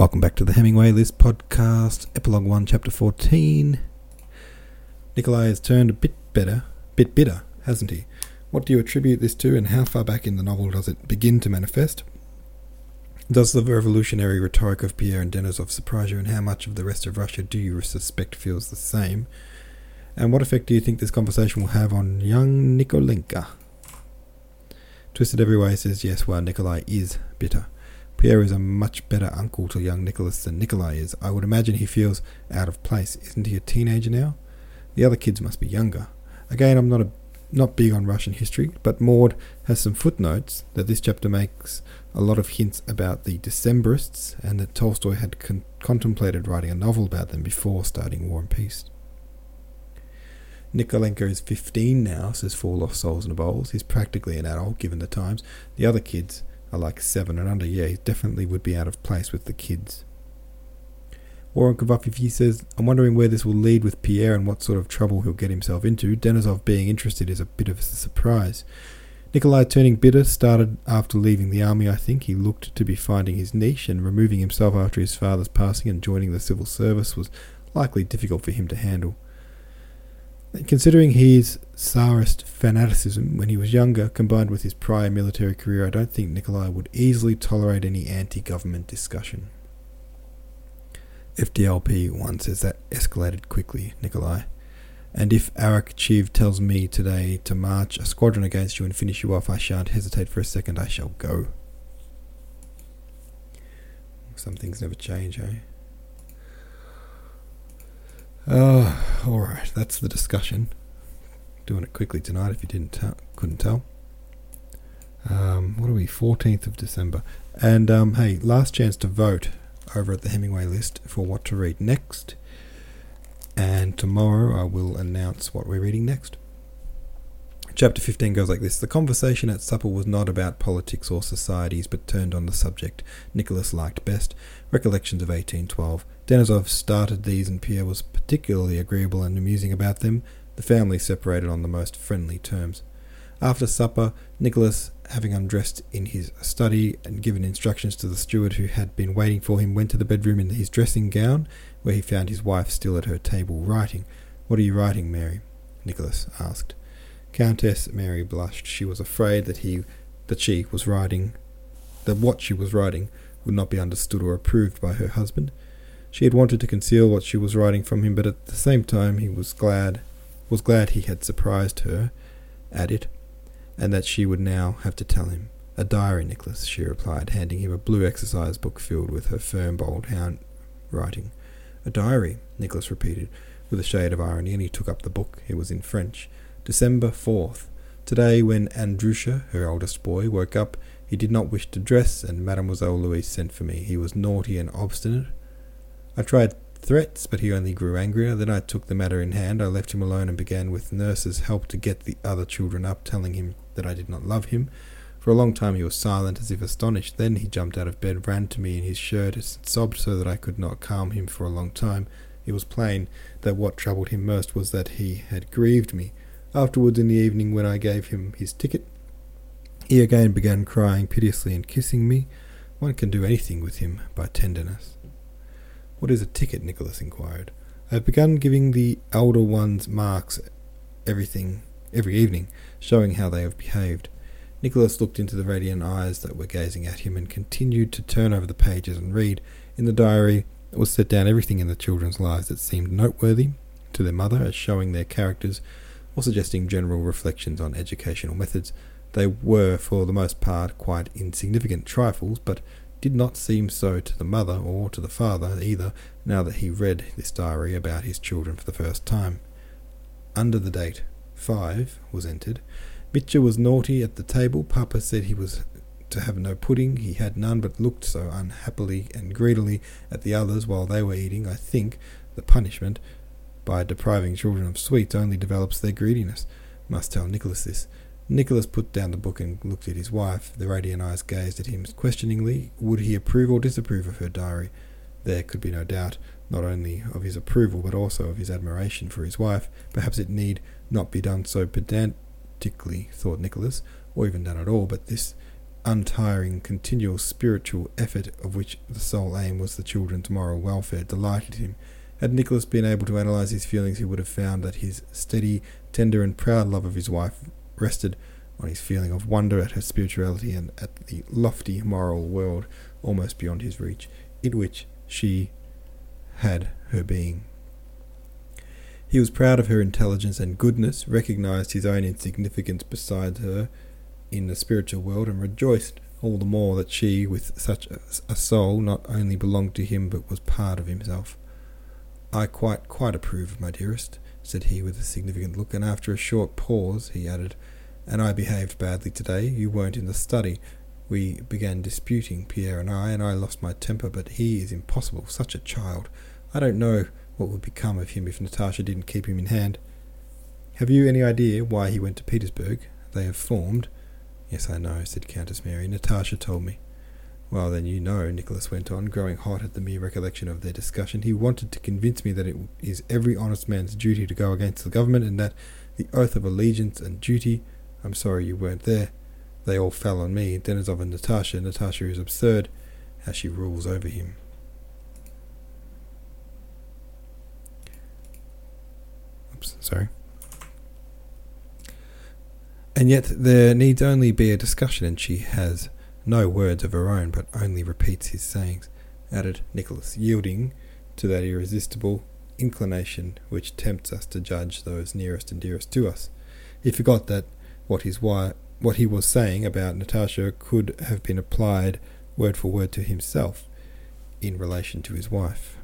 Welcome back to the Hemingway List podcast, epilogue 1, chapter 14. Nikolai has turned a bit better, bit bitter, hasn't he? What do you attribute this to, and how far back in the novel does it begin to manifest? Does the revolutionary rhetoric of Pierre and Denisov surprise you, and how much of the rest of Russia do you suspect feels the same? And what effect do you think this conversation will have on young Nikolenka? Twisted Every Way says yes, while Nikolai is bitter. Pierre is a much better uncle to young Nicholas than Nikolai is. I would imagine he feels out of place. Isn't he a teenager now? The other kids must be younger. Again, I'm not a not big on Russian history, but Maude has some footnotes that this chapter makes a lot of hints about the Decembrists and that Tolstoy had con- contemplated writing a novel about them before starting War and Peace. Nikolenka is 15 now, says Four Lost Souls in a Bowls. He's practically an adult given the times. The other kids are like 7 and under. Yeah, he definitely would be out of place with the kids. Warren Kavafifi says, I'm wondering where this will lead with Pierre and what sort of trouble he'll get himself into. Denisov being interested is a bit of a surprise. Nikolai turning bitter started after leaving the army, I think. He looked to be finding his niche, and removing himself after his father's passing and joining the civil service was likely difficult for him to handle. Considering his Tsarist fanaticism when he was younger, combined with his prior military career, I don't think Nikolai would easily tolerate any anti government discussion. FDLP one says that escalated quickly, Nikolai. And if Arakcheev tells me today to march a squadron against you and finish you off, I shan't hesitate for a second, I shall go. Some things never change, eh? Oh, alright, that's the discussion. Doing it quickly tonight if you didn't t- couldn't tell. Um, what are we? 14th of December. And um, hey, last chance to vote over at the Hemingway list for what to read next. And tomorrow I will announce what we're reading next. Chapter 15 goes like this The conversation at supper was not about politics or societies, but turned on the subject Nicholas liked best recollections of 1812. Denisov started these, and Pierre was particularly agreeable and amusing about them. The family separated on the most friendly terms. After supper, Nicholas, having undressed in his study and given instructions to the steward who had been waiting for him, went to the bedroom in his dressing gown, where he found his wife still at her table writing. What are you writing, Mary? Nicholas asked. Countess Mary blushed. She was afraid that he that she was writing that what she was writing would not be understood or approved by her husband. She had wanted to conceal what she was writing from him, but at the same time he was glad was glad he had surprised her at it and that she would now have to tell him. A diary, Nicholas, she replied, handing him a blue exercise book filled with her firm, bold hand writing. A diary, Nicholas repeated, with a shade of irony, and he took up the book. It was in French. December 4th. Today, when Andrusha, her eldest boy, woke up, he did not wish to dress, and Mademoiselle Louise sent for me. He was naughty and obstinate. I tried threats, but he only grew angrier. Then I took the matter in hand. I left him alone and began with nurse's help to get the other children up, telling him that I did not love him. For a long time he was silent, as if astonished. Then he jumped out of bed, ran to me in his shirt, and sobbed so that I could not calm him for a long time. It was plain that what troubled him most was that he had grieved me. Afterwards, in the evening, when I gave him his ticket, he again began crying piteously and kissing me. One can do anything with him by tenderness. What is a ticket? Nicholas inquired. I have begun giving the elder ones marks everything every evening, showing how they have behaved. Nicholas looked into the radiant eyes that were gazing at him and continued to turn over the pages and read. In the diary it was set down everything in the children's lives that seemed noteworthy to their mother as showing their characters or suggesting general reflections on educational methods. They were, for the most part, quite insignificant trifles, but did not seem so to the mother or to the father either, now that he read this diary about his children for the first time. Under the date five was entered. Mitya was naughty at the table. Papa said he was to have no pudding. He had none, but looked so unhappily and greedily at the others while they were eating. I think the punishment by depriving children of sweets only develops their greediness. Must tell Nicholas this. Nicholas put down the book and looked at his wife. The radiant eyes gazed at him questioningly. Would he approve or disapprove of her diary? There could be no doubt, not only of his approval, but also of his admiration for his wife. Perhaps it need not be done so pedantically, thought Nicholas, or even done at all, but this untiring, continual spiritual effort of which the sole aim was the children's moral welfare delighted him. Had Nicholas been able to analyse his feelings, he would have found that his steady, tender, and proud love of his wife rested on his feeling of wonder at her spirituality and at the lofty moral world almost beyond his reach, in which she had her being. He was proud of her intelligence and goodness, recognized his own insignificance beside her in the spiritual world, and rejoiced all the more that she, with such a soul, not only belonged to him but was part of himself. I quite, quite approve, my dearest, said he with a significant look, and after a short pause he added, And I behaved badly today. You weren't in the study. We began disputing, Pierre and I, and I lost my temper, but he is impossible, such a child. I don't know what would become of him if Natasha didn't keep him in hand. Have you any idea why he went to Petersburg? They have formed. Yes, I know, said Countess Mary. Natasha told me. Well, then you know, Nicholas went on, growing hot at the mere recollection of their discussion. He wanted to convince me that it is every honest man's duty to go against the government, and that the oath of allegiance and duty. I'm sorry you weren't there. They all fell on me. Denisov and Natasha. Natasha is absurd. How she rules over him. Oops, sorry. And yet there needs only be a discussion, and she has no words of her own, but only repeats his sayings, added Nicholas, yielding to that irresistible inclination which tempts us to judge those nearest and dearest to us. He forgot that what his wife, what he was saying about Natasha could have been applied word for word to himself in relation to his wife.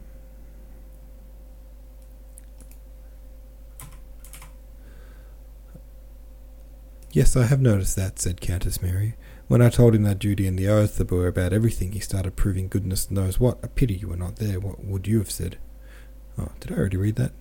Yes, I have noticed that, said Countess Mary. When I told him that duty and the oath that were about everything, he started proving goodness knows what. A pity you were not there. What would you have said? Oh, did I already read that?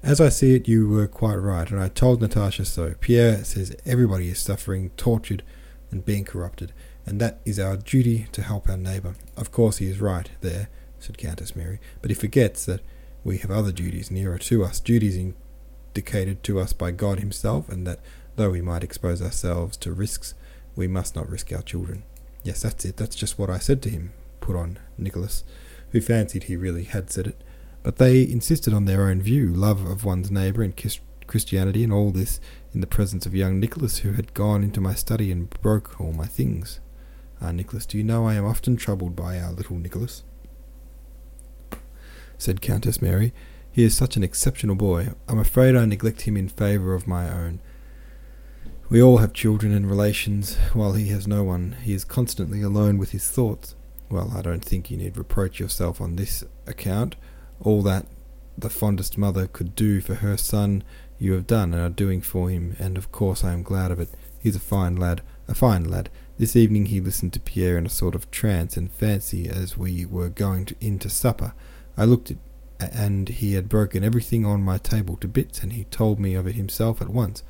As I see it, you were quite right, and I told Natasha so. Pierre says everybody is suffering, tortured, and being corrupted, and that is our duty to help our neighbour. Of course, he is right there, said Countess Mary, but he forgets that we have other duties nearer to us, duties indicated to us by God Himself, and that Though we might expose ourselves to risks, we must not risk our children. Yes, that's it. That's just what I said to him, put on Nicholas, who fancied he really had said it. But they insisted on their own view, love of one's neighbour and Christianity, and all this in the presence of young Nicholas, who had gone into my study and broke all my things. Ah, Nicholas, do you know I am often troubled by our little Nicholas? said Countess Mary. He is such an exceptional boy. I'm afraid I neglect him in favour of my own. We all have children and relations, while he has no one. He is constantly alone with his thoughts. Well, I don't think you need reproach yourself on this account. All that the fondest mother could do for her son you have done and are doing for him, and of course I am glad of it. He's a fine lad, a fine lad. This evening he listened to Pierre in a sort of trance and fancy as we were going to, in to supper. I looked at and he had broken everything on my table to bits, and he told me of it himself at once.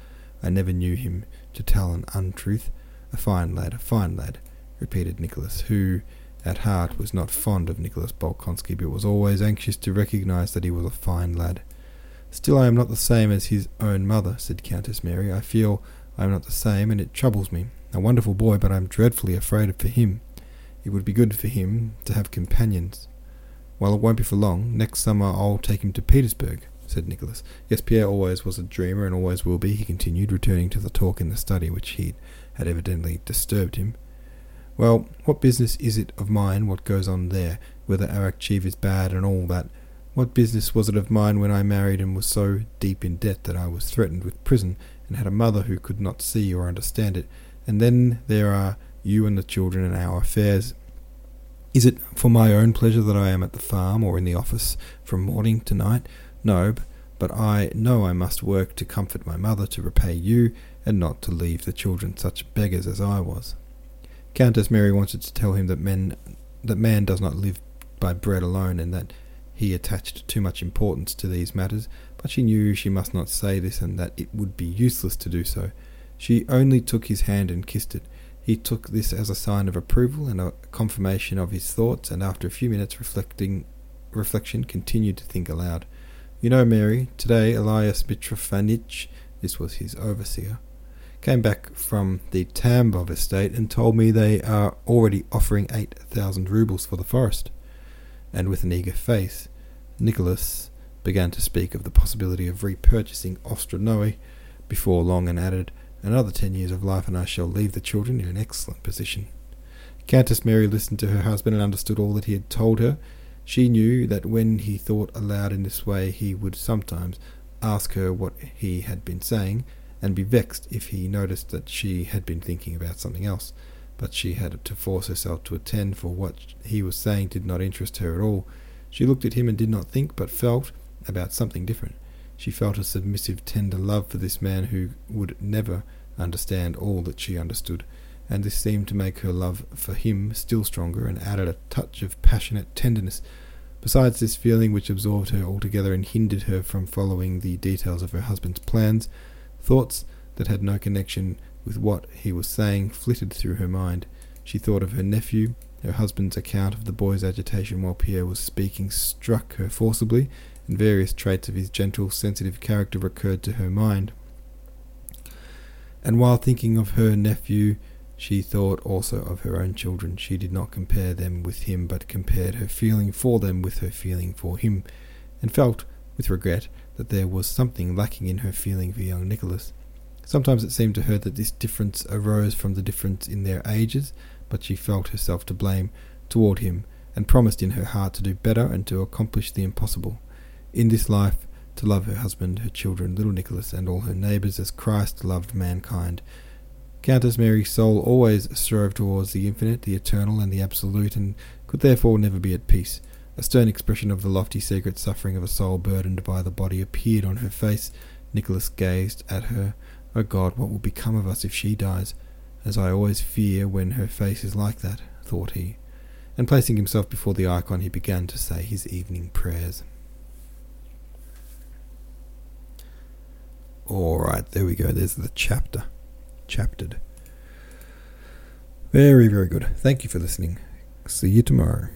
I never knew him to tell an untruth. A fine lad, a fine lad, repeated Nicholas, who at heart was not fond of Nicholas Bolkonsky, but was always anxious to recognize that he was a fine lad. Still, I am not the same as his own mother, said Countess Mary. I feel I am not the same, and it troubles me. A wonderful boy, but I am dreadfully afraid for him. It would be good for him to have companions. Well, it won't be for long. Next summer I'll take him to Petersburg said Nicholas. Yes, Pierre always was a dreamer and always will be, he continued, returning to the talk in the study which he had evidently disturbed him. Well, what business is it of mine what goes on there, whether Arakcheev is bad and all that? What business was it of mine when I married and was so deep in debt that I was threatened with prison and had a mother who could not see or understand it? And then there are you and the children and our affairs. Is it for my own pleasure that I am at the farm or in the office from morning to night? No, but I know I must work to comfort my mother, to repay you, and not to leave the children such beggars as I was. Countess Mary wanted to tell him that men that man does not live by bread alone, and that he attached too much importance to these matters, but she knew she must not say this, and that it would be useless to do so. She only took his hand and kissed it. He took this as a sign of approval and a confirmation of his thoughts, and after a few minutes reflecting reflection continued to think aloud. You know, Mary, today Elias Mitrofanich, this was his overseer, came back from the Tambov estate and told me they are already offering 8,000 roubles for the forest. And with an eager face, Nicholas began to speak of the possibility of repurchasing Otradnoe before long and added, Another ten years of life and I shall leave the children in an excellent position. Countess Mary listened to her husband and understood all that he had told her. She knew that when he thought aloud in this way he would sometimes ask her what he had been saying, and be vexed if he noticed that she had been thinking about something else. But she had to force herself to attend, for what he was saying did not interest her at all. She looked at him and did not think, but felt about something different. She felt a submissive, tender love for this man who would never understand all that she understood, and this seemed to make her love for him still stronger and added a touch of passionate tenderness. Besides this feeling which absorbed her altogether and hindered her from following the details of her husband's plans, thoughts that had no connection with what he was saying flitted through her mind. She thought of her nephew. Her husband's account of the boy's agitation while Pierre was speaking struck her forcibly, and various traits of his gentle, sensitive character recurred to her mind. And while thinking of her nephew, she thought also of her own children. She did not compare them with him, but compared her feeling for them with her feeling for him, and felt, with regret, that there was something lacking in her feeling for young Nicholas. Sometimes it seemed to her that this difference arose from the difference in their ages, but she felt herself to blame toward him, and promised in her heart to do better and to accomplish the impossible in this life to love her husband, her children, little Nicholas, and all her neighbours as Christ loved mankind. Countess Mary's soul always strove towards the infinite, the eternal, and the absolute, and could therefore never be at peace. A stern expression of the lofty secret suffering of a soul burdened by the body appeared on her face. Nicholas gazed at her. O oh God, what will become of us if she dies? As I always fear when her face is like that, thought he. And placing himself before the icon, he began to say his evening prayers. All right, there we go. There's the chapter. Chaptered. Very, very good. Thank you for listening. See you tomorrow.